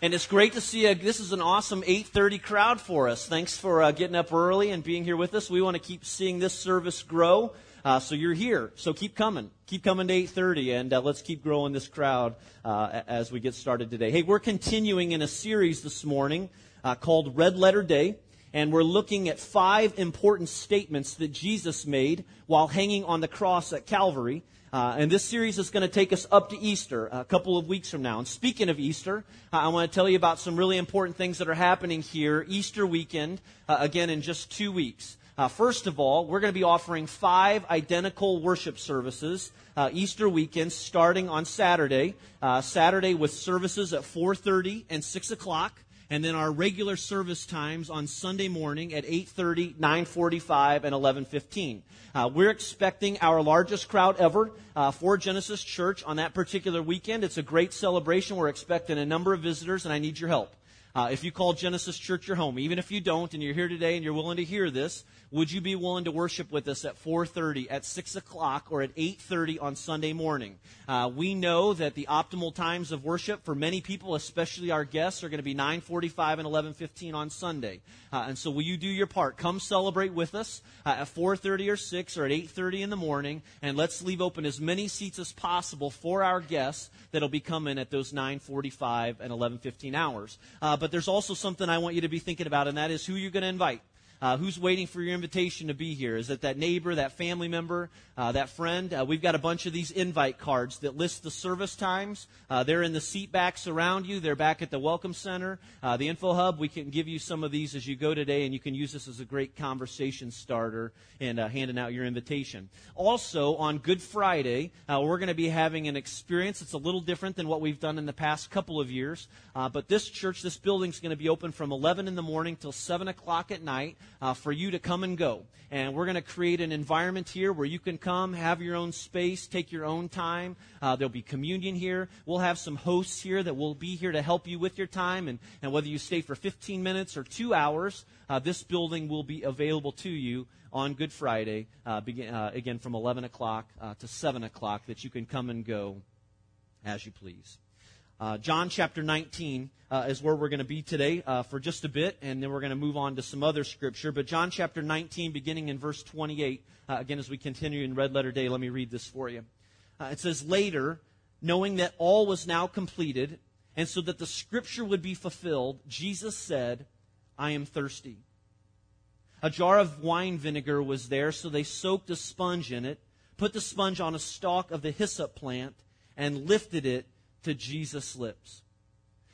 And it's great to see this is an awesome 8:30 crowd for us. Thanks for uh, getting up early and being here with us. We want to keep seeing this service grow. Uh, so you're here. So keep coming. Keep coming to 8:30, and uh, let's keep growing this crowd uh, as we get started today. Hey, we're continuing in a series this morning uh, called Red Letter Day, and we're looking at five important statements that Jesus made while hanging on the cross at Calvary. Uh, and this series is going to take us up to Easter a couple of weeks from now. And speaking of Easter, I want to tell you about some really important things that are happening here Easter weekend, uh, again in just two weeks. Uh, first of all, we're going to be offering five identical worship services uh, Easter weekend, starting on Saturday. Uh, Saturday with services at 4:30 and 6 o'clock and then our regular service times on Sunday morning at 8:30, 9:45, and 11:15. Uh, we're expecting our largest crowd ever uh, for Genesis Church on that particular weekend. It's a great celebration. We're expecting a number of visitors, and I need your help. Uh, if you call Genesis Church your home, even if you don't, and you're here today and you're willing to hear this, would you be willing to worship with us at 4.30 at 6 o'clock or at 8.30 on sunday morning? Uh, we know that the optimal times of worship for many people especially our guests are going to be 9.45 and 11.15 on sunday. Uh, and so will you do your part? Come celebrate with us uh, at 4.30 or 6 or at 8.30 in the morning and let's leave open as many seats as possible for our guests that'll be coming at those 9.45 and 11.15 hours. Uh, but there's also something i want you to be thinking about and that is who you're going to invite uh, who's waiting for your invitation to be here? Is it that neighbor, that family member, uh, that friend? Uh, we've got a bunch of these invite cards that list the service times. Uh, they're in the seat backs around you. They're back at the Welcome Center, uh, the Info Hub. We can give you some of these as you go today, and you can use this as a great conversation starter and uh, handing out your invitation. Also, on Good Friday, we're going to be having an experience. It's a little different than what we've done in the past couple of years, but this church, this building is going to be open from 11 in the morning till 7 o'clock at night uh, for you to come and go. And we're going to create an environment here where you can come, have your own space, take your own time. Uh, there'll be communion here. We'll have some hosts here that will be here to help you with your time. And, and whether you stay for 15 minutes or two hours, uh, this building will be available to you on Good Friday, uh, begin, uh, again from 11 o'clock uh, to 7 o'clock, that you can come and go as you please. Uh, John chapter 19 uh, is where we're going to be today uh, for just a bit, and then we're going to move on to some other scripture. But John chapter 19, beginning in verse 28, uh, again, as we continue in red letter day, let me read this for you. Uh, it says, Later, knowing that all was now completed, and so that the scripture would be fulfilled, Jesus said, I am thirsty. A jar of wine vinegar was there, so they soaked a sponge in it, put the sponge on a stalk of the hyssop plant, and lifted it to Jesus' lips.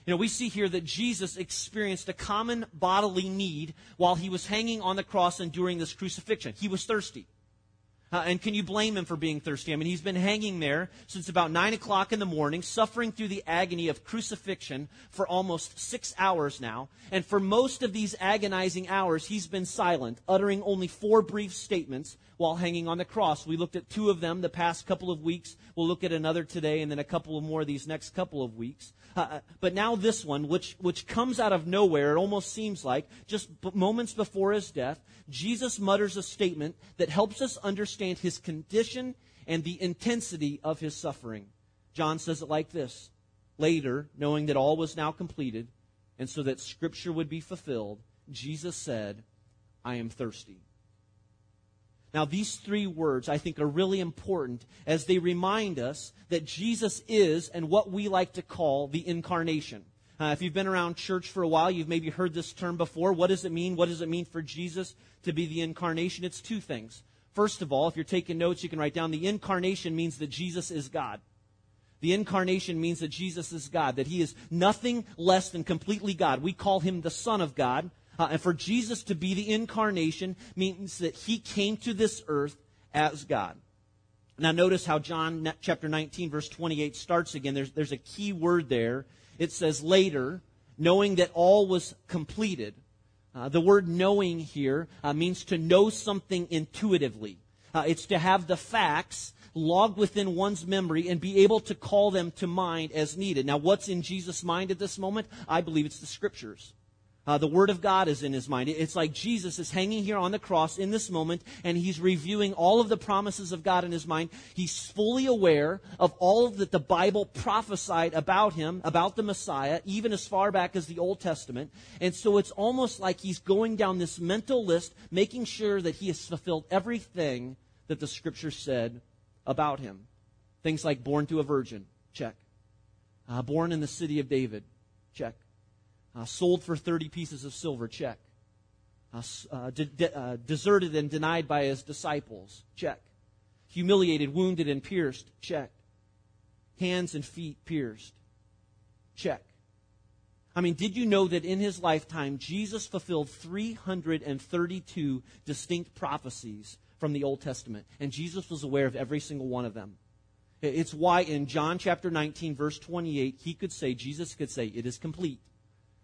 You know, we see here that Jesus experienced a common bodily need while he was hanging on the cross and during this crucifixion. He was thirsty. Uh, and can you blame him for being thirsty? I mean, he's been hanging there since about 9 o'clock in the morning, suffering through the agony of crucifixion for almost six hours now. And for most of these agonizing hours, he's been silent, uttering only four brief statements while hanging on the cross. We looked at two of them the past couple of weeks. We'll look at another today and then a couple of more these next couple of weeks. Uh, uh but now this one, which, which comes out of nowhere, it almost seems like, just moments before his death, Jesus mutters a statement that helps us understand his condition and the intensity of his suffering. John says it like this Later, knowing that all was now completed, and so that Scripture would be fulfilled, Jesus said, I am thirsty. Now, these three words I think are really important as they remind us that Jesus is and what we like to call the incarnation. Uh, if you've been around church for a while, you've maybe heard this term before. What does it mean? What does it mean for Jesus to be the incarnation? It's two things. First of all, if you're taking notes, you can write down the incarnation means that Jesus is God. The incarnation means that Jesus is God, that he is nothing less than completely God. We call him the Son of God. Uh, and for Jesus to be the incarnation means that he came to this earth as God. Now, notice how John chapter 19, verse 28 starts again. There's, there's a key word there. It says, later, knowing that all was completed. Uh, the word knowing here uh, means to know something intuitively. Uh, it's to have the facts logged within one's memory and be able to call them to mind as needed. Now, what's in Jesus' mind at this moment? I believe it's the scriptures. Uh, the Word of God is in his mind. It's like Jesus is hanging here on the cross in this moment, and he's reviewing all of the promises of God in his mind. He's fully aware of all that the Bible prophesied about him, about the Messiah, even as far back as the Old Testament. And so it's almost like he's going down this mental list, making sure that he has fulfilled everything that the Scripture said about him. Things like born to a virgin, check. Uh, born in the city of David, check uh, sold for 30 pieces of silver, check. Uh, uh, de- de- uh, deserted and denied by his disciples, check. Humiliated, wounded, and pierced, check. Hands and feet pierced, check. I mean, did you know that in his lifetime, Jesus fulfilled 332 distinct prophecies from the Old Testament? And Jesus was aware of every single one of them. It's why in John chapter 19, verse 28, he could say, Jesus could say, it is complete.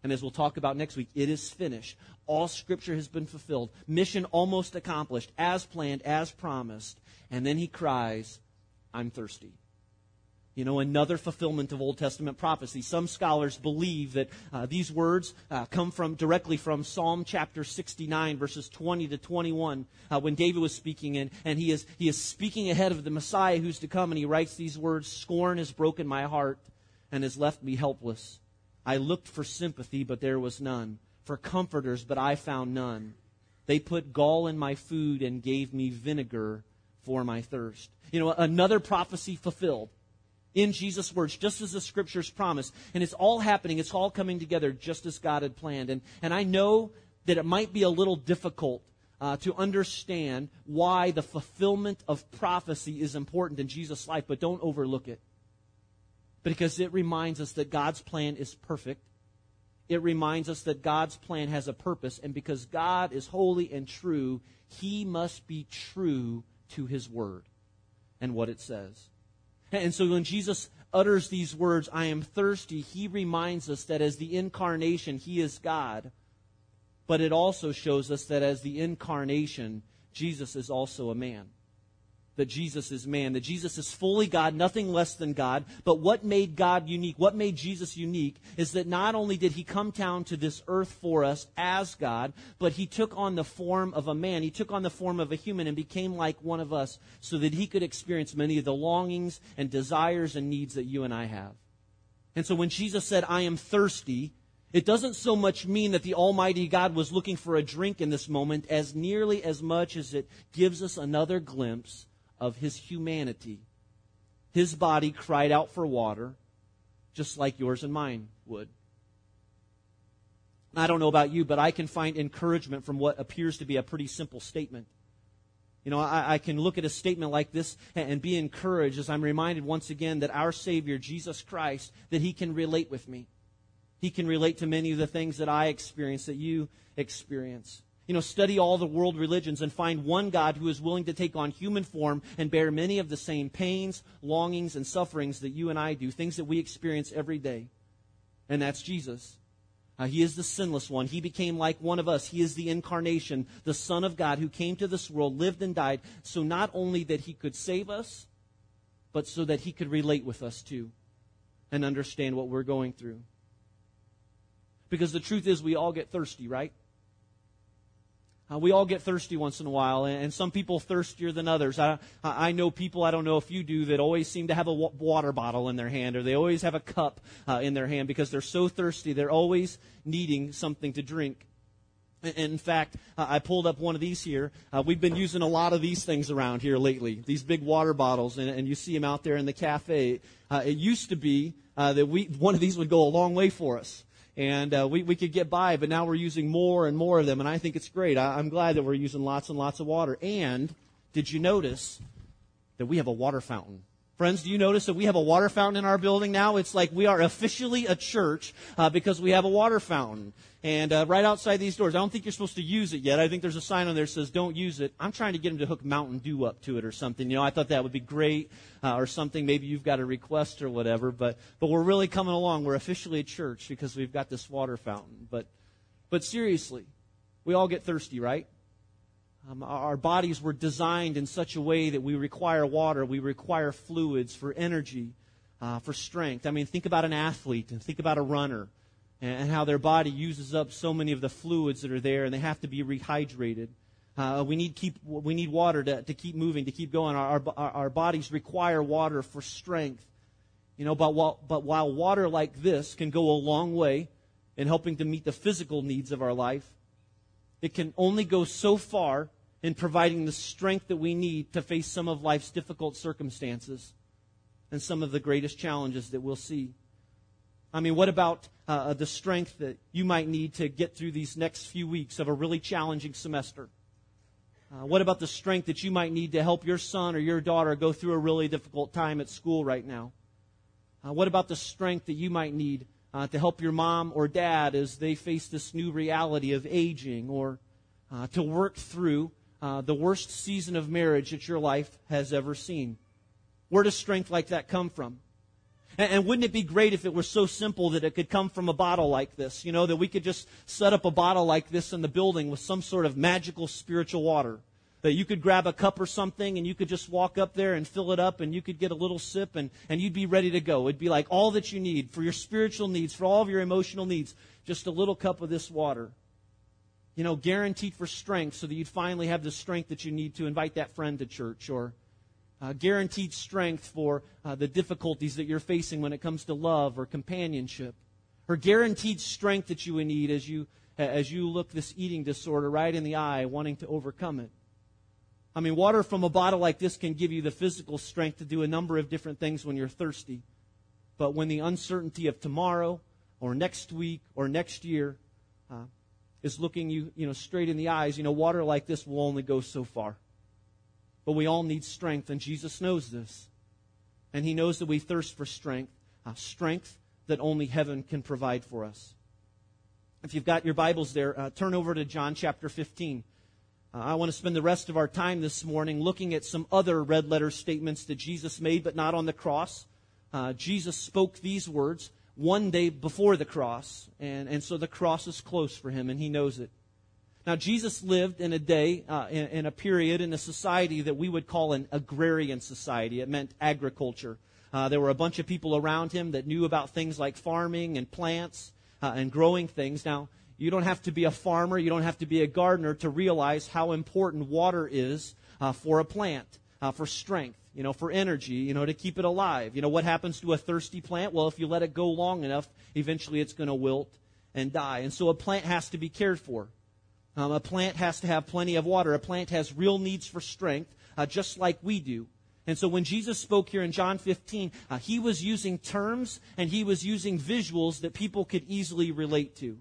And as we'll talk about next week, it is finished. All scripture has been fulfilled. Mission almost accomplished, as planned, as promised. And then he cries, I'm thirsty. You know, another fulfillment of Old Testament prophecy. Some scholars believe that uh, these words uh, come from directly from Psalm chapter 69, verses 20 to 21, uh, when David was speaking, and, and he, is, he is speaking ahead of the Messiah who's to come, and he writes these words Scorn has broken my heart and has left me helpless. I looked for sympathy, but there was none, for comforters, but I found none. They put gall in my food and gave me vinegar for my thirst. You know, another prophecy fulfilled in Jesus' words, just as the scriptures promise. And it's all happening, it's all coming together just as God had planned. And, and I know that it might be a little difficult uh, to understand why the fulfillment of prophecy is important in Jesus' life, but don't overlook it because it reminds us that God's plan is perfect. It reminds us that God's plan has a purpose, and because God is holy and true, he must be true to his word and what it says. And so when Jesus utters these words, I am thirsty, he reminds us that as the incarnation, he is God. But it also shows us that as the incarnation, Jesus is also a man that Jesus is man, that Jesus is fully God, nothing less than God. But what made God unique, what made Jesus unique, is that not only did he come down to this earth for us as God, but he took on the form of a man. He took on the form of a human and became like one of us so that he could experience many of the longings and desires and needs that you and I have. And so when Jesus said, I am thirsty, it doesn't so much mean that the Almighty God was looking for a drink in this moment as nearly as much as it gives us another glimpse of his humanity. His body cried out for water, just like yours and mine would. I don't know about you, but I can find encouragement from what appears to be a pretty simple statement. You know, I, I, can look at a statement like this and, and be encouraged as I'm reminded once again that our Savior, Jesus Christ, that He can relate with me. He can relate to many of the things that I experience, that you experience you know, study all the world religions and find one God who is willing to take on human form and bear many of the same pains, longings, and sufferings that you and I do, things that we experience every day. And that's Jesus. Uh, he is the sinless one. He became like one of us. He is the incarnation, the Son of God who came to this world, lived and died, so not only that he could save us, but so that he could relate with us too and understand what we're going through. Because the truth is, we all get thirsty, right? Uh, we all get thirsty once in a while, and, some people thirstier than others. I, I know people, I don't know if you do, that always seem to have a water bottle in their hand, or they always have a cup uh, in their hand because they're so thirsty. They're always needing something to drink. In fact, uh, I pulled up one of these here. Uh, we've been using a lot of these things around here lately, these big water bottles, and, and you see them out there in the cafe. Uh, it used to be uh, that we, one of these would go a long way for us and uh, we, we could get by, but now we're using more and more of them, and I think it's great. I, I'm glad that we're using lots and lots of water. And did you notice that we have a water fountain? Friends, do you notice that we have a water fountain in our building now? It's like we are officially a church uh, because we have a water fountain. And uh, right outside these doors, I don't think you're supposed to use it yet. I think there's a sign on there that says don't use it. I'm trying to get them to hook Mountain Dew up to it or something. You know, I thought that would be great uh, or something. Maybe you've got a request or whatever. But but we're really coming along. We're officially a church because we've got this water fountain. But but seriously, we all get thirsty, right? Um, our bodies were designed in such a way that we require water, we require fluids for energy, uh, for strength. I mean, think about an athlete and think about a runner. and how their body uses up so many of the fluids that are there and they have to be rehydrated. Uh, we need keep we need water to, to keep moving, to keep going. Our, our, our bodies require water for strength. You know, but while, but while water like this can go a long way in helping to meet the physical needs of our life, it can only go so far in providing the strength that we need to face some of life's difficult circumstances and some of the greatest challenges that we'll see. I mean, what about uh, the strength that you might need to get through these next few weeks of a really challenging semester? Uh, what about the strength that you might need to help your son or your daughter go through a really difficult time at school right now? Uh, what about the strength that you might need uh, to help your mom or dad as they face this new reality of aging or uh, to work through uh, the worst season of marriage that your life has ever seen? Where does strength like that come from? And, and, wouldn't it be great if it were so simple that it could come from a bottle like this? You know, that we could just set up a bottle like this in the building with some sort of magical spiritual water. That you could grab a cup or something and you could just walk up there and fill it up and you could get a little sip and, and you'd be ready to go. It'd be like all that you need for your spiritual needs, for all of your emotional needs, just a little cup of this water. You know, guaranteed for strength so that you'd finally have the strength that you need to invite that friend to church or uh, guaranteed strength for uh, the difficulties that you're facing when it comes to love or companionship, or guaranteed strength that you would need as you as you look this eating disorder right in the eye, wanting to overcome it. I mean, water from a bottle like this can give you the physical strength to do a number of different things when you're thirsty. But when the uncertainty of tomorrow or next week or next year uh, is looking you, you know, straight in the eyes, you know, water like this will only go so far. But we all need strength, and Jesus knows this. And He knows that we thirst for strength, uh, strength that only heaven can provide for us. If you've got your Bibles there, uh, turn over to John chapter 15. Uh, I want to spend the rest of our time this morning looking at some other red letter statements that Jesus made, but not on the cross. Uh, Jesus spoke these words one day before the cross, and, and so the cross is close for him, and he knows it. Now, Jesus lived in a day, uh, in, in, a period, in a society that we would call an agrarian society. It meant agriculture. Uh, there were a bunch of people around him that knew about things like farming and plants uh, and growing things. Now, you don't have to be a farmer, you don't have to be a gardener to realize how important water is uh, for a plant, uh, for strength, you know, for energy, you know, to keep it alive. You know, what happens to a thirsty plant? Well, if you let it go long enough, eventually it's going to wilt and die. And so a plant has to be cared for. Um, a plant has to have plenty of water. A plant has real needs for strength, uh, just like we do. And so when Jesus spoke here in John 15, uh, he was using terms and he was using visuals that people could easily relate to.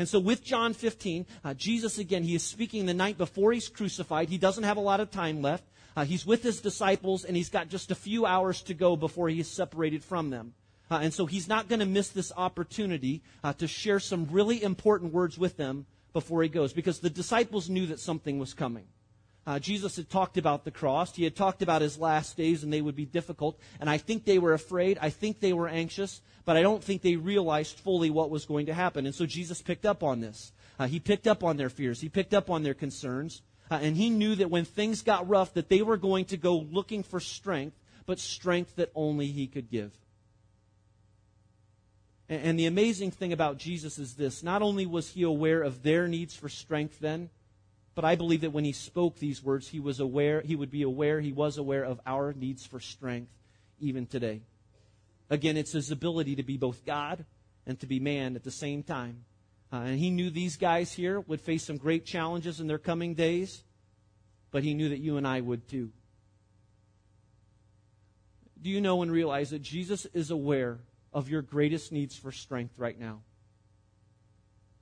And so with John 15, uh, Jesus again, he is speaking the night before he's crucified. He doesn't have a lot of time left. Uh, he's with his disciples and he's got just a few hours to go before he is separated from them. Uh, and so he's not going to miss this opportunity uh, to share some really important words with them before he goes because the disciples knew that something was coming. Uh, Jesus had talked about the cross. He had talked about his last days and they would be difficult. And I think they were afraid. I think they were anxious. But I don't think they realized fully what was going to happen. And so Jesus picked up on this. Uh, he picked up on their fears. He picked up on their concerns. Uh, and he knew that when things got rough, that they were going to go looking for strength, but strength that only he could give. And the amazing thing about Jesus is this not only was he aware of their needs for strength then, but I believe that when he spoke these words, he was aware, he would be aware, he was aware of our needs for strength even today. Again, it's his ability to be both God and to be man at the same time. Uh, and he knew these guys here would face some great challenges in their coming days, but he knew that you and I would too. Do you know and realize that Jesus is aware of your greatest needs for strength right now.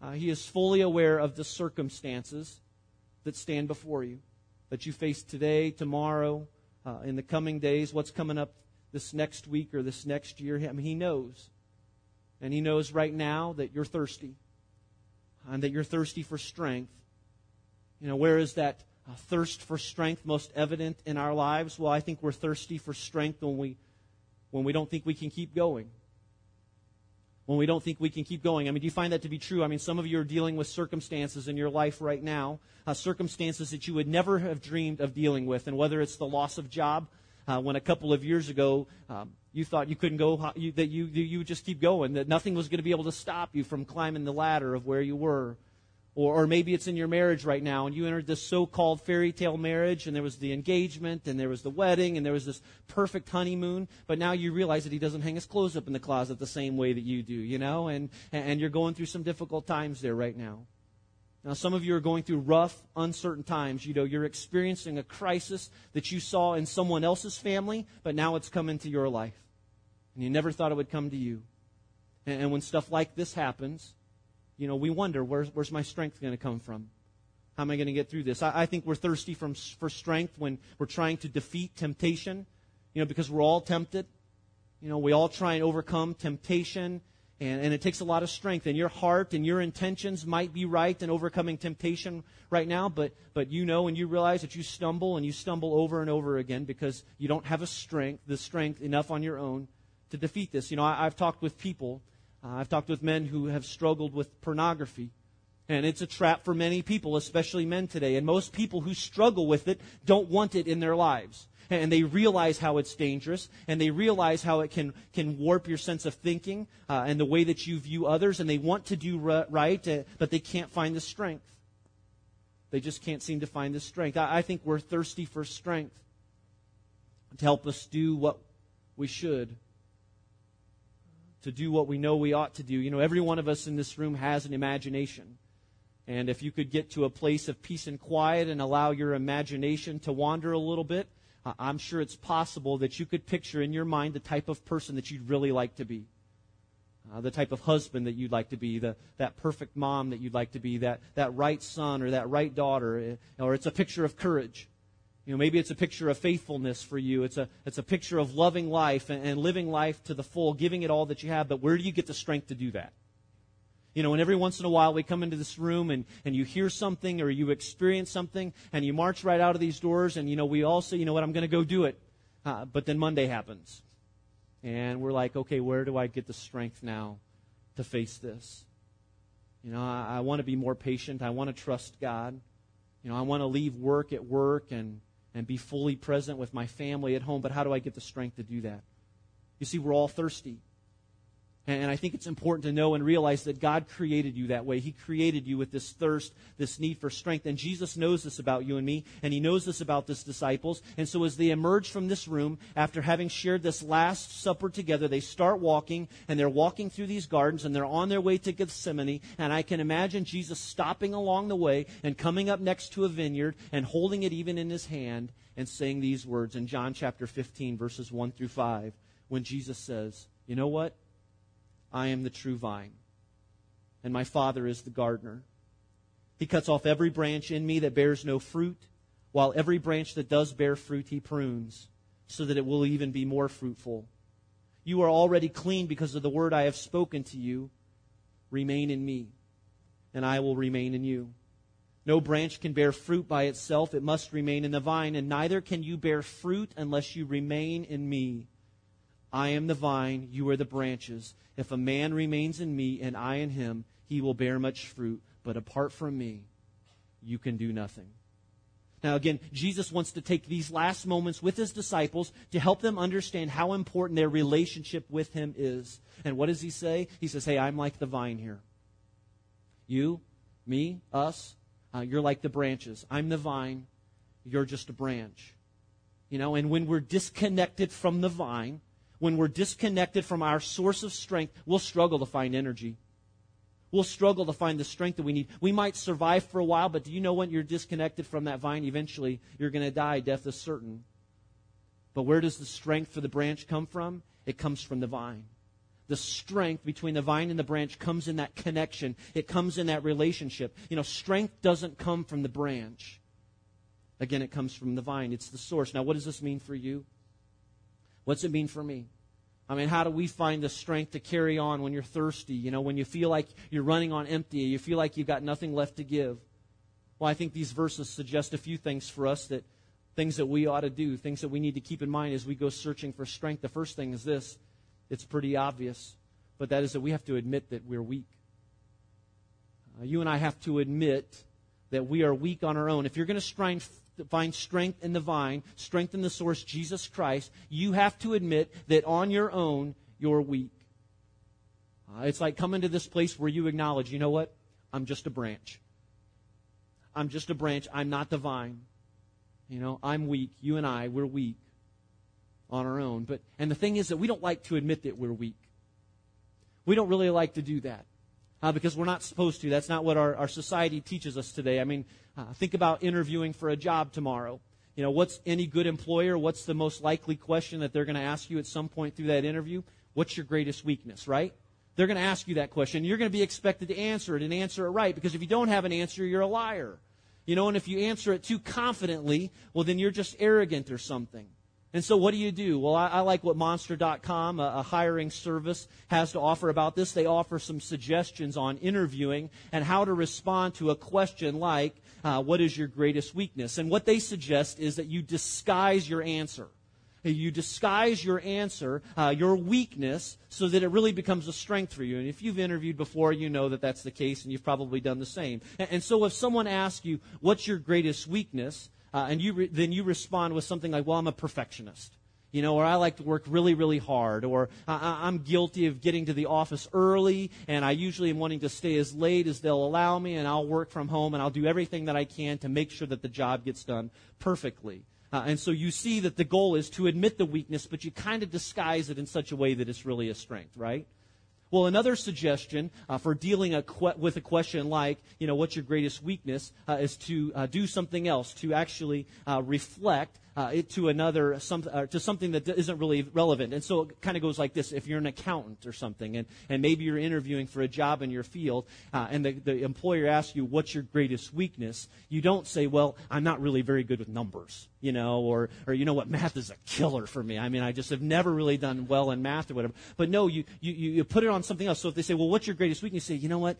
Uh, he is fully aware of the circumstances that stand before you, that you face today, tomorrow, uh, in the coming days, what's coming up this next week or this next year. I mean, he knows. And he knows right now that you're thirsty and that you're thirsty for strength. You know, where is that uh, thirst for strength most evident in our lives? Well, I think we're thirsty for strength when we when we don't think we can keep going when we don't think we can keep going. I mean, do you find that to be true? I mean, some of you are dealing with circumstances in your life right now, uh, circumstances that you would never have dreamed of dealing with, and whether it's the loss of job, uh, when a couple of years ago um, you thought you couldn't go, you, that you, you would just keep going, that nothing was going to be able to stop you from climbing the ladder of where you were. Or, or maybe it's in your marriage right now, and you entered this so called fairy tale marriage, and there was the engagement, and there was the wedding, and there was this perfect honeymoon, but now you realize that he doesn't hang his clothes up in the closet the same way that you do, you know? And, and you're going through some difficult times there right now. Now, some of you are going through rough, uncertain times. You know, you're experiencing a crisis that you saw in someone else's family, but now it's come into your life. And you never thought it would come to you. And, and when stuff like this happens, you know, we wonder where's, where's my strength going to come from? How am I going to get through this? I, I think we're thirsty from, for strength when we're trying to defeat temptation, you know, because we're all tempted. You know, we all try and overcome temptation, and, and it takes a lot of strength. And your heart and your intentions might be right in overcoming temptation right now, but, but you know and you realize that you stumble and you stumble over and over again because you don't have a strength, the strength enough on your own to defeat this. You know, I, I've talked with people uh, I've talked with men who have struggled with pornography. And it's a trap for many people, especially men today. And most people who struggle with it don't want it in their lives. And they realize how it's dangerous, and they realize how it can, can warp your sense of thinking uh, and the way that you view others, and they want to do right, uh, but they can't find the strength. They just can't seem to find the strength. I, I think we're thirsty for strength to help us do what we should to do what we know we ought to do. You know, every one of us in this room has an imagination. And if you could get to a place of peace and quiet and allow your imagination to wander a little bit, I'm sure it's possible that you could picture in your mind the type of person that you'd really like to be. Uh, the type of husband that you'd like to be, the, that perfect mom that you'd like to be, that, that right son or that right daughter, eh, or it's a picture of courage. You know, maybe it's a picture of faithfulness for you. It's a, it's a picture of loving life and, and living life to the full, giving it all that you have. But where do you get the strength to do that? You know, and every once in a while we come into this room and, and you hear something or you experience something and you march right out of these doors and, you know, we all say, you know what, I'm going to go do it. Uh, but then Monday happens. And we're like, okay, where do I get the strength now to face this? You know, I, I want to be more patient. I want to trust God. You know, I want to leave work at work and and be fully present with my family at home, but how do I get the strength to do that? You see, we're all thirsty. And I think it's important to know and realize that God created you that way. He created you with this thirst, this need for strength. And Jesus knows this about you and me, and He knows this about His disciples. And so as they emerge from this room, after having shared this Last Supper together, they start walking, and they're walking through these gardens, and they're on their way to Gethsemane. And I can imagine Jesus stopping along the way and coming up next to a vineyard and holding it even in His hand and saying these words in John chapter 15, verses 1 through 5, when Jesus says, You know what? I am the true vine, and my Father is the gardener. He cuts off every branch in me that bears no fruit, while every branch that does bear fruit he prunes, so that it will even be more fruitful. You are already clean because of the word I have spoken to you. Remain in me, and I will remain in you. No branch can bear fruit by itself, it must remain in the vine, and neither can you bear fruit unless you remain in me. I am the vine, you are the branches. If a man remains in me and I in him, he will bear much fruit. But apart from me, you can do nothing. Now, again, Jesus wants to take these last moments with his disciples to help them understand how important their relationship with him is. And what does he say? He says, Hey, I'm like the vine here. You, me, us, uh, you're like the branches. I'm the vine. You're just a branch. You know, and when we're disconnected from the vine, when we're disconnected from our source of strength, we'll struggle to find energy. We'll struggle to find the strength that we need. We might survive for a while, but do you know when you're disconnected from that vine, eventually you're going to die. Death is certain. But where does the strength for the branch come from? It comes from the vine. The strength between the vine and the branch comes in that connection. It comes in that relationship. You know, strength doesn't come from the branch. Again, it comes from the vine. It's the source. Now, what does this mean for you? What's it mean for me? I mean, how do we find the strength to carry on when you're thirsty? You know, when you feel like you're running on empty, you feel like you've got nothing left to give. Well, I think these verses suggest a few things for us that things that we ought to do, things that we need to keep in mind as we go searching for strength. The first thing is this it's pretty obvious, but that is that we have to admit that we're weak. Uh, you and I have to admit that we are weak on our own. If you're going to find strength in the vine, strength in the source, Jesus Christ, you have to admit that on your own, you're weak. Uh, it's like coming to this place where you acknowledge, you know what? I'm just a branch. I'm just a branch. I'm not the vine. You know, I'm weak. You and I, we're weak on our own. But and the thing is that we don't like to admit that we're weak. We don't really like to do that. Uh, because we're not supposed to. That's not what our, our society teaches us today. I mean, uh, think about interviewing for a job tomorrow. You know, what's any good employer? What's the most likely question that they're going to ask you at some point through that interview? What's your greatest weakness, right? They're going to ask you that question. You're going to be expected to answer it and answer it right because if you don't have an answer, you're a liar. You know, and if you answer it too confidently, well, then you're just arrogant or something. And so, what do you do? Well, I, I like what Monster.com, a, a, hiring service, has to offer about this. They offer some suggestions on interviewing and how to respond to a question like, uh, What is your greatest weakness? And what they suggest is that you disguise your answer. You disguise your answer, uh, your weakness, so that it really becomes a strength for you. And if you've interviewed before, you know that that's the case, and you've probably done the same. And, and so, if someone asks you, What's your greatest weakness? Uh, and you re- then you respond with something like, Well, I'm a perfectionist. You know, or I like to work really, really hard, or I, am guilty of getting to the office early, and I usually am wanting to stay as late as they'll allow me, and I'll work from home, and I'll do everything that I can to make sure that the job gets done perfectly. Uh, and so you see that the goal is to admit the weakness, but you kind of disguise it in such a way that it's really a strength, right? Well, another suggestion uh, for dealing a que- with a question like, you know, what's your greatest weakness, uh, is to uh, do something else, to actually uh, reflect uh, it to another, some, uh, to something that isn't really relevant. And so it kind of goes like this. If you're an accountant or something, and, and maybe you're interviewing for a job in your field, uh, and the, the employer asks you, what's your greatest weakness? You don't say, well, I'm not really very good with numbers, you know, or, or you know what, math is a killer for me. I mean, I just have never really done well in math or whatever. But no, you, you, you put it on something else. So if they say, well, what's your greatest weakness? You say, you know what?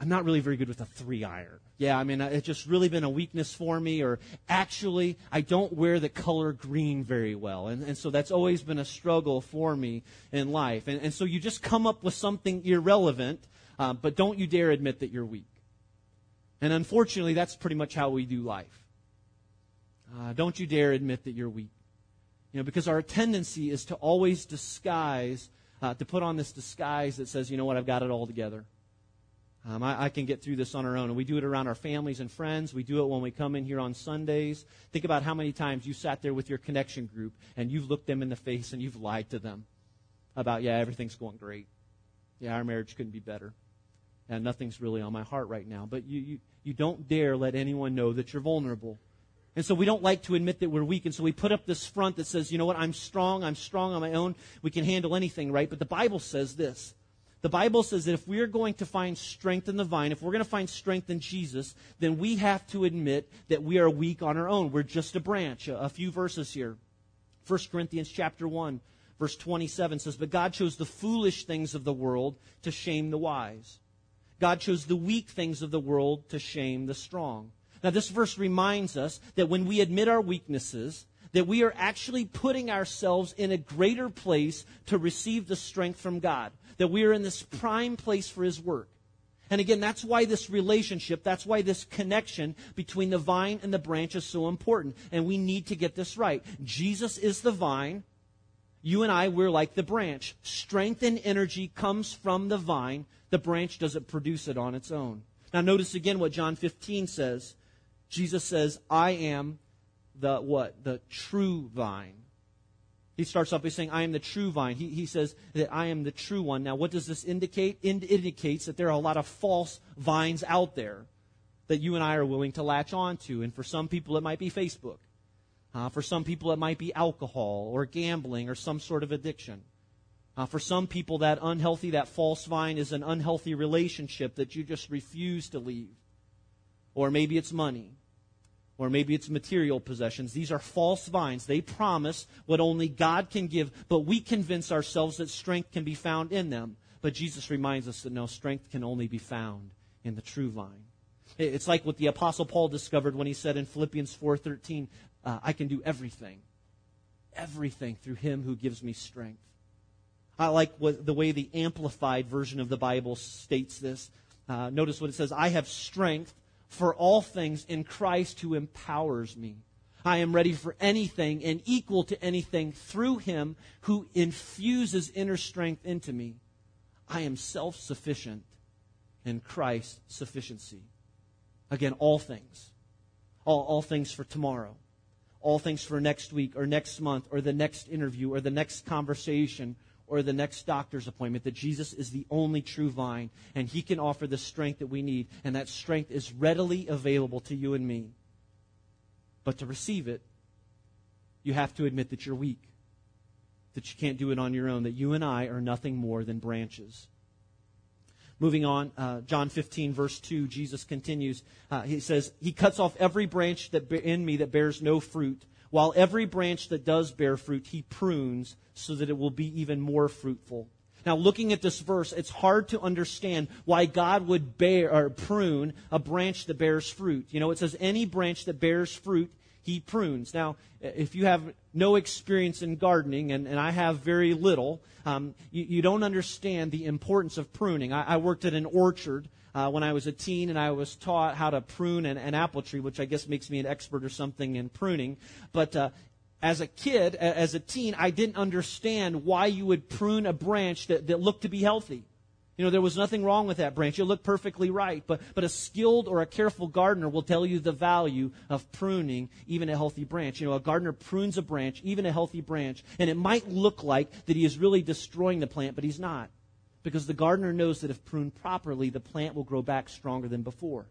I'm not really very good with a three iron. Yeah, I mean, it's just really been a weakness for me. Or actually, I don't wear the color green very well. And, and so that's always been a struggle for me in life. And, and so you just come up with something irrelevant, uh, but don't you dare admit that you're weak. And unfortunately, that's pretty much how we do life. Uh, don't you dare admit that you're weak. You know, because our tendency is to always disguise, uh, to put on this disguise that says, you know what, I've got it all together. Um, I, I, can get through this on our own. And we do it around our families and friends. We do it when we come in here on Sundays. Think about how many times you sat there with your connection group and you've looked them in the face and you've lied to them about, yeah, everything's going great. Yeah, our marriage couldn't be better. And nothing's really on my heart right now. But you, you, you don't dare let anyone know that you're vulnerable. And so we don't like to admit that we're weak. And so we put up this front that says, you know what, I'm strong. I'm strong on my own. We can handle anything, right? But the Bible says this the Bible says that if we are going to find strength in the vine, if we're going to find strength in Jesus, then we have to admit that we are weak on our own. We're just a branch. A, a few verses here. 1 Corinthians chapter 1, verse 27 says, But God chose the foolish things of the world to shame the wise. God chose the weak things of the world to shame the strong. Now, this verse reminds us that when we admit our weaknesses, that we are actually putting ourselves in a greater place to receive the strength from God that we are in this prime place for His work. And again, that's why this relationship, that's why this connection between the vine and the branch is so important. And we need to get this right. Jesus is the vine. You and I, we're like the branch. Strength and energy comes from the vine. The branch doesn't produce it on its own. Now notice again what John 15 says. Jesus says, I am the what? The true vine. He starts off by saying, I am the true vine. He, he says that I am the true one. Now, what does this indicate? It indicates that there are a lot of false vines out there that you and I are willing to latch onto. And for some people, it might be Facebook. Uh, for some people, it might be alcohol or gambling or some sort of addiction. Uh, for some people, that unhealthy, that false vine is an unhealthy relationship that you just refuse to leave. Or maybe it's money or maybe it's material possessions. These are false vines. They promise what only God can give, but we convince ourselves that strength can be found in them. But Jesus reminds us that no, strength can only be found in the true vine. It's like what the apostle Paul discovered when he said in Philippians 4:13, uh, "I can do everything, everything through Him who gives me strength." I like what, the way the amplified version of the Bible states this. Uh, notice what it says: "I have strength for all things in Christ who empowers me. I am ready for anything and equal to anything through him who infuses inner strength into me. I am self sufficient in Christ's sufficiency. Again, all things. All, all things for tomorrow. All things for next week or next month or the next interview or the next conversation or the next doctor's appointment. That Jesus is the only true vine and he can offer the strength that we need. And that strength is readily available to you and me. But to receive it, you have to admit that you're weak, that you can't do it on your own, that you and I are nothing more than branches. Moving on, uh, John 15, verse 2, Jesus continues. Uh, he says, He cuts off every branch that in me that bears no fruit, while every branch that does bear fruit, He prunes so that it will be even more fruitful. Now, looking at this verse, it's hard to understand why God would bear or prune a branch that bears fruit. You know, it says any branch that bears fruit, he prunes. Now, if you have no experience in gardening, and, and I have very little, um, you, you, don't understand the importance of pruning. I, I worked at an orchard uh, when I was a teen, and I was taught how to prune an, an, apple tree, which I guess makes me an expert or something in pruning. But uh, as a kid, as a teen, I didn't understand why you would prune a branch that, that looked to be healthy. You know, there was nothing wrong with that branch. It looked perfectly right. But, but a skilled or a careful gardener will tell you the value of pruning even a healthy branch. You know, a gardener prunes a branch, even a healthy branch, and it might look like that he is really destroying the plant, but he's not. Because the gardener knows that if pruned properly, the plant will grow back stronger than before.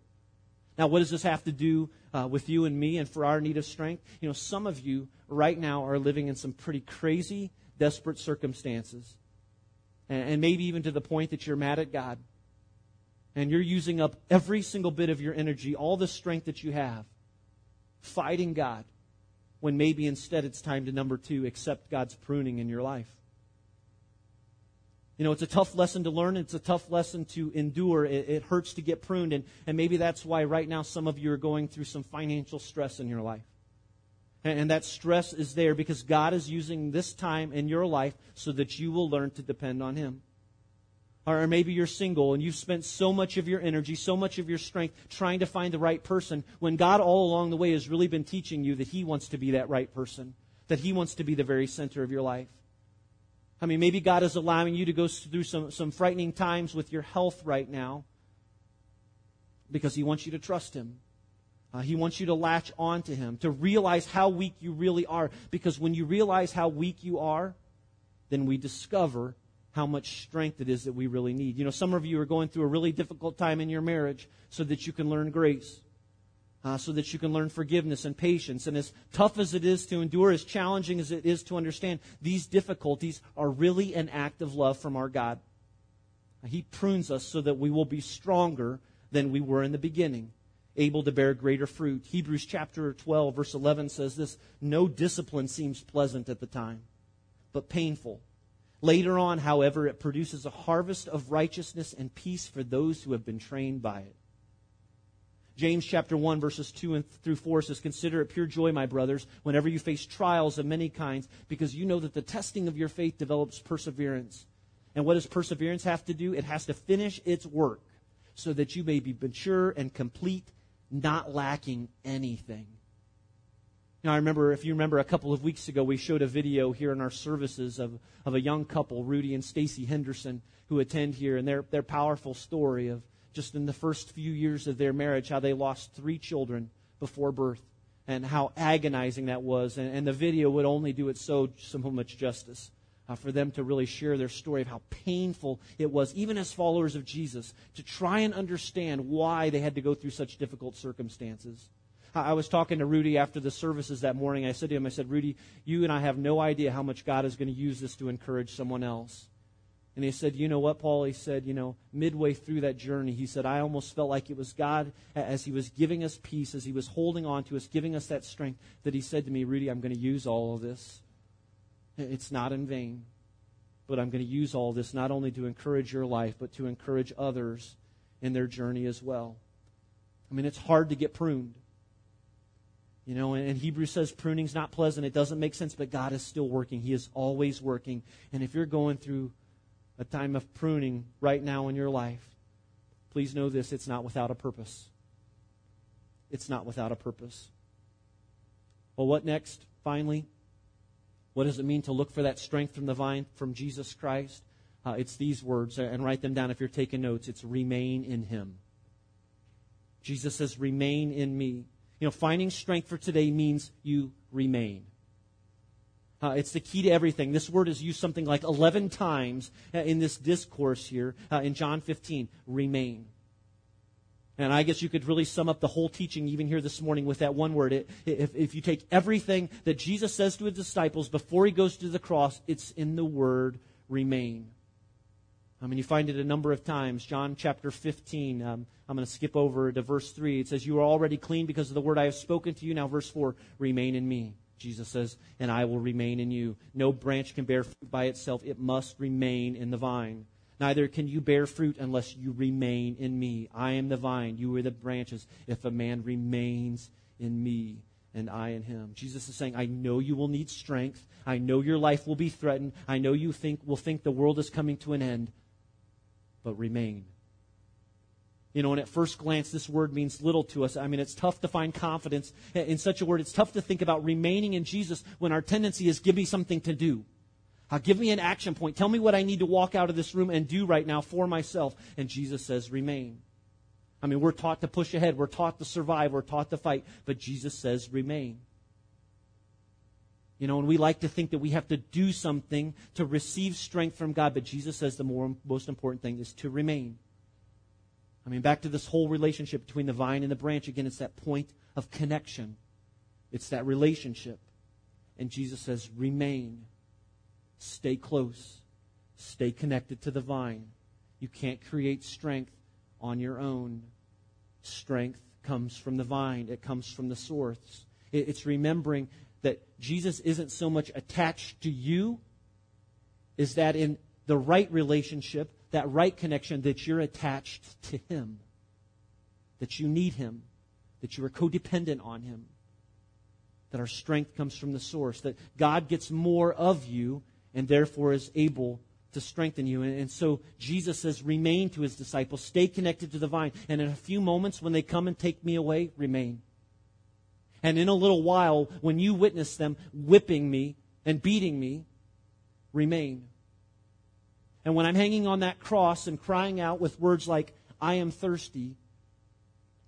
Now, what does this have to do uh, with you and me and for our need of strength? You know, some of you right now are living in some pretty crazy, desperate circumstances. And, and maybe even to the point that you're mad at God. And you're using up every single bit of your energy, all the strength that you have, fighting God, when maybe instead it's time to, number two, accept God's pruning in your life. You know, it's a tough lesson to learn. It's a tough lesson to endure. It, it, hurts to get pruned. And, and maybe that's why right now some of you are going through some financial stress in your life. And, and that stress is there because God is using this time in your life so that you will learn to depend on Him. Or maybe you're single and you've spent so much of your energy, so much of your strength trying to find the right person when God all along the way has really been teaching you that He wants to be that right person, that He wants to be the very center of your life. I mean, maybe God is allowing you to go through some, some frightening times with your health right now because He wants you to trust Him. Uh, he wants you to latch on to Him, to realize how weak you really are. Because when you realize how weak you are, then we discover how much strength it is that we really need. You know, some of you are going through a really difficult time in your marriage so that you can learn grace uh, so that you can learn forgiveness and patience. And as tough as it is to endure, as challenging as it is to understand, these difficulties are really an act of love from our God. He prunes us so that we will be stronger than we were in the beginning, able to bear greater fruit. Hebrews chapter 12, verse 11 says this No discipline seems pleasant at the time, but painful. Later on, however, it produces a harvest of righteousness and peace for those who have been trained by it. James chapter 1 verses 2 and through 4 says, Consider it pure joy, my brothers, whenever you face trials of many kinds, because you know that the testing of your faith develops perseverance. And what does perseverance have to do? It has to finish its work so that you may be mature and complete, not lacking anything. Now, I remember, if you remember, a couple of weeks ago, we showed a video here in our services of, of a young couple, Rudy and Stacy Henderson, who attend here, and their, their powerful story of just in the first few years of their marriage, how they lost three children before birth and how agonizing that was. And, and the video would only do it so, so much justice. Uh, for them to really share their story of how painful it was, even as followers of Jesus, to try and understand why they had to go through such difficult circumstances. I was talking to Rudy after the services that morning. I said to him, I said, Rudy, you and I have no idea how much God is going to use this to encourage someone else. And he said, You know what, Paul? He said, You know, midway through that journey, he said, I almost felt like it was God as he was giving us peace, as he was holding on to us, giving us that strength, that he said to me, Rudy, I'm going to use all of this. It's not in vain, but I'm going to use all this not only to encourage your life, but to encourage others in their journey as well. I mean, it's hard to get pruned. You know, and Hebrews says pruning's not pleasant. It doesn't make sense, but God is still working. He is always working. And if you're going through a time of pruning right now in your life, please know this it's not without a purpose. It's not without a purpose. Well, what next, finally? What does it mean to look for that strength from the vine, from Jesus Christ? Uh, it's these words, and write them down if you're taking notes. It's remain in Him. Jesus says, remain in me. You know, finding strength for today means you remain. Uh, it's the key to everything. This word is used something like 11 times uh, in this discourse here uh, in John 15. Remain. And I guess you could really sum up the whole teaching even here this morning with that one word. It, if, if you take everything that Jesus says to his disciples before he goes to the cross, it's in the word remain. I mean, you find it a number of times. John chapter 15, um, I'm going to skip over to verse 3. It says, You are already clean because of the word I have spoken to you. Now, verse 4, remain in me. Jesus says, and I will remain in you. No branch can bear fruit by itself, it must remain in the vine. Neither can you bear fruit unless you remain in me. I am the vine, you are the branches. If a man remains in me and I in him. Jesus is saying, I know you will need strength. I know your life will be threatened. I know you think will think the world is coming to an end. But remain. You know, and at first glance, this word means little to us. I mean, it's tough to find confidence in such a word. It's tough to think about remaining in Jesus when our tendency is give me something to do. Uh, give me an action point. Tell me what I need to walk out of this room and do right now for myself. And Jesus says, remain. I mean, we're taught to push ahead. We're taught to survive. We're taught to fight. But Jesus says, remain. You know, and we like to think that we have to do something to receive strength from God. But Jesus says the more, most important thing is to remain. I mean, back to this whole relationship between the vine and the branch. Again, it's that point of connection. It's that relationship. And Jesus says, remain. Stay close. Stay connected to the vine. You can't create strength on your own. Strength comes from the vine, it comes from the source. It's remembering that Jesus isn't so much attached to you, is that in the right relationship, that right connection, that you're attached to Him, that you need Him, that you are codependent on Him, that our strength comes from the source, that God gets more of you and therefore is able to strengthen you. And, and, so Jesus says, remain to his disciples, stay connected to the vine. And in a few moments, when they come and take me away, remain. And in a little while, when you witness them whipping me and beating me, remain. And when I'm hanging on that cross and crying out with words like, I am thirsty,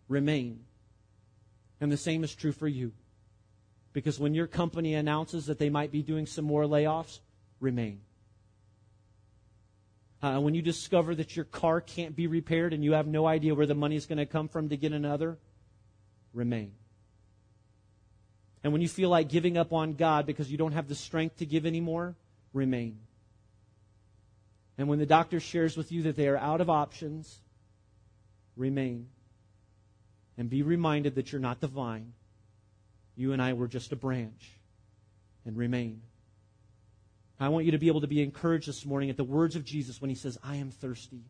remain. And the same is true for you. Because when your company announces that they might be doing some more layoffs, remain. Uh, when you discover that your car can't be repaired and you have no idea where the money is going to come from to get another, remain. And when you feel like giving up on God because you don't have the strength to give anymore, remain. And when the doctor shares with you that they are out of options, remain. And be reminded that you're not the vine. You and I were just a branch. And remain. I want you to be able to be encouraged this morning at the words of Jesus when he says, I am thirsty.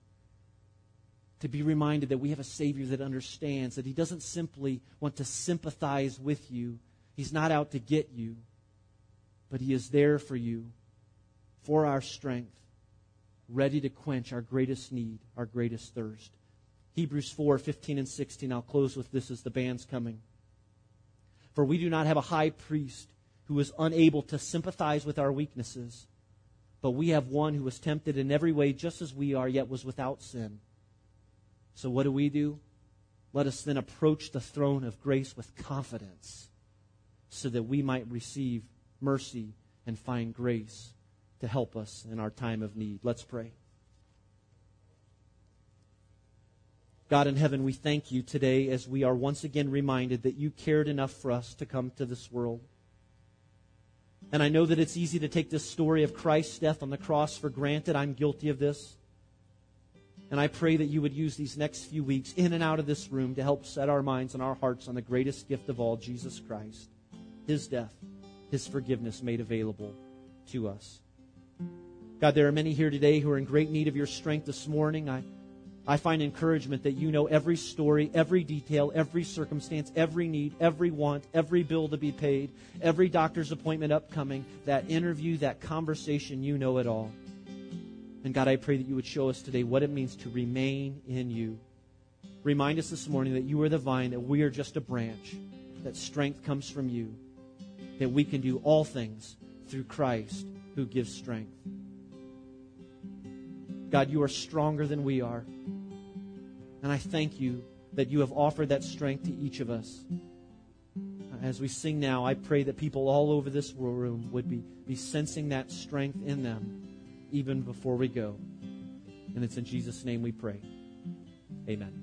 To be reminded that we have a Savior that understands, that he doesn't simply want to sympathize with you. He's not out to get you, but he is there for you, for our strength, ready to quench our greatest need, our greatest thirst. Hebrews 4 15 and 16. I'll close with this as the band's coming. For we do not have a high priest who is unable to sympathize with our weaknesses. But we have one who was tempted in every way just as we are, yet was without sin. So what do we do? Let us then approach the throne of grace with confidence so that we might receive mercy and find grace to help us in our time of need. Let's pray. God in heaven, we thank you today as we are once again reminded that you cared enough for us to come to this world. And I know that it's easy to take this story of Christ's death on the cross for granted. I'm guilty of this. And I pray that you would use these next few weeks in and out of this room to help set our minds and our hearts on the greatest gift of all, Jesus Christ, his death, his forgiveness made available to us. God, there are many here today who are in great need of your strength this morning. I I find encouragement that you know every story, every detail, every circumstance, every need, every want, every bill to be paid, every doctor's appointment upcoming, that interview, that conversation, you know it all. And God, I pray that you would show us today what it means to remain in you. Remind us this morning that you are the vine, that we are just a branch, that strength comes from you. that we can do all things through Christ who gives strength. God, you are stronger than we are. And I thank you that you have offered that strength to each of us. As we sing now, I pray that people all over this room would be, be sensing that strength in them even before we go. And it's in Jesus' name we pray. Amen.